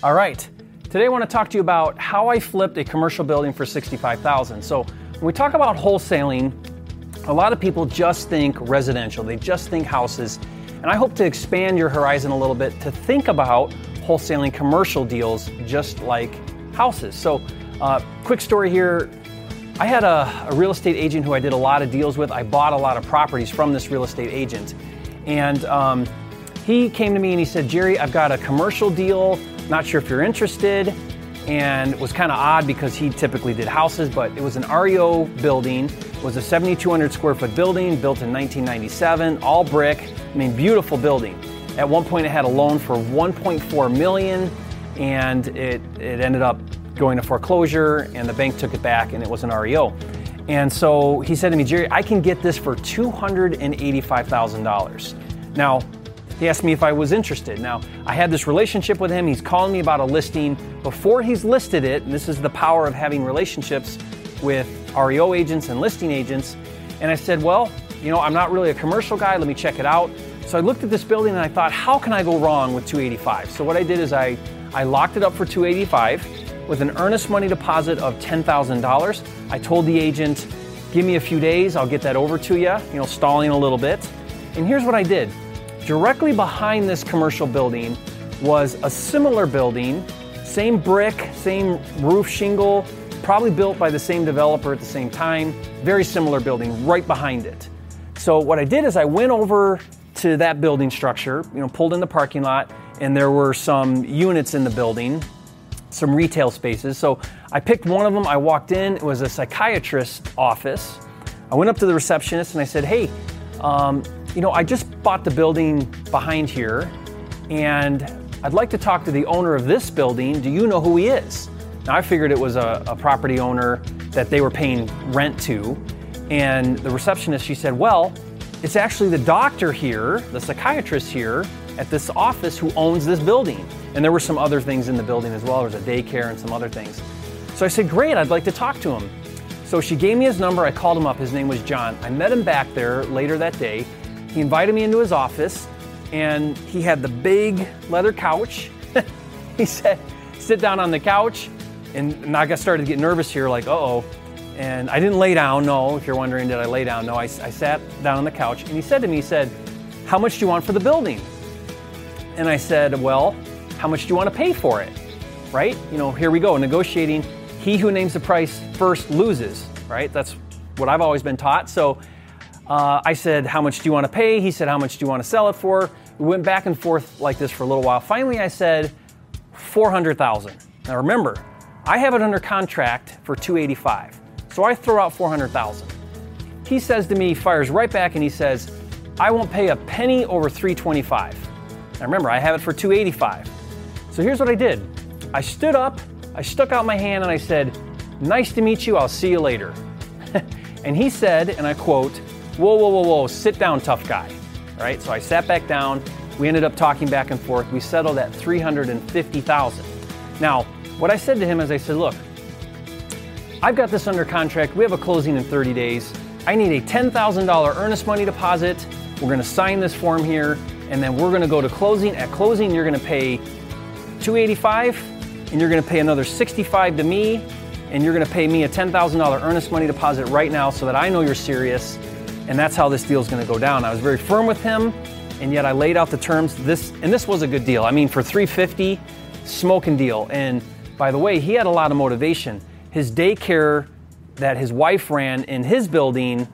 All right. Today I want to talk to you about how I flipped a commercial building for 65,000. So, when we talk about wholesaling, a lot of people just think residential. They just think houses. And I hope to expand your horizon a little bit to think about wholesaling commercial deals just like houses. So, uh, quick story here. I had a, a real estate agent who I did a lot of deals with. I bought a lot of properties from this real estate agent. And um, he came to me and he said, Jerry, I've got a commercial deal not sure if you're interested. And it was kind of odd because he typically did houses, but it was an REO building. It was a 7,200 square foot building built in 1997, all brick. I mean, beautiful building. At one point, it had a loan for 1.4 million, and it, it ended up going to foreclosure, and the bank took it back, and it was an REO. And so he said to me, Jerry, I can get this for $285,000. Now, he asked me if I was interested. Now, I had this relationship with him. He's calling me about a listing before he's listed it. And this is the power of having relationships with REO agents and listing agents. And I said, Well, you know, I'm not really a commercial guy. Let me check it out. So I looked at this building and I thought, How can I go wrong with 285? So what I did is I, I locked it up for 285 with an earnest money deposit of $10,000. I told the agent, Give me a few days, I'll get that over to you, you know, stalling a little bit. And here's what I did Directly behind this commercial building was a similar building, same brick, same roof shingle, probably built by the same developer at the same time, very similar building right behind it. So what I did is I went over to that building structure, you know, pulled in the parking lot, and there were some units in the building, some retail spaces. So I picked one of them, I walked in, it was a psychiatrist's office. I went up to the receptionist and I said, Hey, um, you know, I just bought the building behind here, and I'd like to talk to the owner of this building. Do you know who he is? Now, I figured it was a, a property owner that they were paying rent to, and the receptionist, she said, Well, it's actually the doctor here, the psychiatrist here at this office who owns this building. And there were some other things in the building as well. There was a daycare and some other things. So I said, Great, I'd like to talk to him. So she gave me his number. I called him up. His name was John. I met him back there later that day. He invited me into his office and he had the big leather couch. he said, sit down on the couch. And I got started to get nervous here, like, uh oh. And I didn't lay down, no. If you're wondering, did I lay down? No, I, I sat down on the couch. And he said to me, he said, how much do you want for the building? And I said, well, how much do you want to pay for it? Right? You know, here we go, negotiating. He who names the price first loses, right? That's what I've always been taught. So uh, I said, How much do you want to pay? He said, How much do you want to sell it for? We went back and forth like this for a little while. Finally, I said, 400,000. Now remember, I have it under contract for 285. So I throw out 400,000. He says to me, fires right back and he says, I won't pay a penny over 325. Now remember, I have it for 285. So here's what I did. I stood up, I stuck out my hand and I said, Nice to meet you, I'll see you later. and he said, and I quote, whoa, whoa, whoa, whoa, sit down, tough guy. Right, so I sat back down. We ended up talking back and forth. We settled at 350,000. Now, what I said to him is I said, look, I've got this under contract. We have a closing in 30 days. I need a $10,000 earnest money deposit. We're going to sign this form here, and then we're going to go to closing. At closing, you're going to pay 285, and you're going to pay another 65 to me, and you're going to pay me a $10,000 earnest money deposit right now so that I know you're serious and that's how this deal is going to go down. I was very firm with him, and yet I laid out the terms. This and this was a good deal. I mean, for 350, smoking deal. And by the way, he had a lot of motivation. His daycare that his wife ran in his building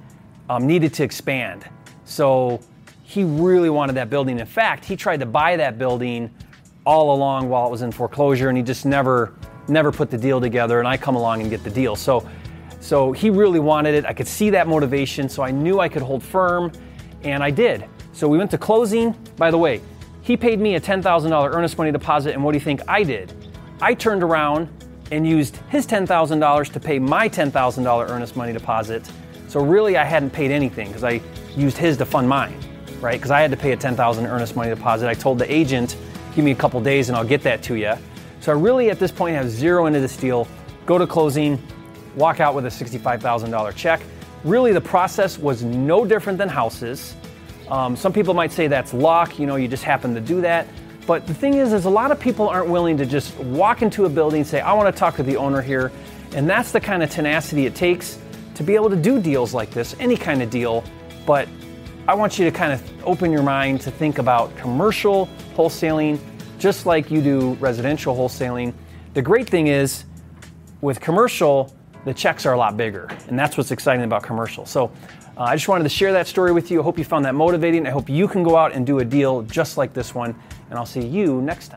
um, needed to expand, so he really wanted that building. In fact, he tried to buy that building all along while it was in foreclosure, and he just never never put the deal together. And I come along and get the deal. So so he really wanted it. I could see that motivation, so I knew I could hold firm, and I did. So we went to closing. By the way, he paid me a $10,000 earnest money deposit, and what do you think I did? I turned around and used his $10,000 to pay my $10,000 earnest money deposit. So really, I hadn't paid anything because I used his to fund mine, right? Because I had to pay a $10,000 earnest money deposit. I told the agent, give me a couple days and I'll get that to you. So I really, at this point, have zero into this deal. Go to closing, walk out with a $65,000 check. Really, the process was no different than houses. Um, some people might say that's luck, you know, you just happen to do that. But the thing is, is a lot of people aren't willing to just walk into a building and say, I want to talk to the owner here. And that's the kind of tenacity it takes to be able to do deals like this, any kind of deal. But I want you to kind of open your mind to think about commercial wholesaling just like you do residential wholesaling. The great thing is, with commercial, the checks are a lot bigger, and that's what's exciting about commercial. So, uh, I just wanted to share that story with you. I hope you found that motivating. I hope you can go out and do a deal just like this one, and I'll see you next time.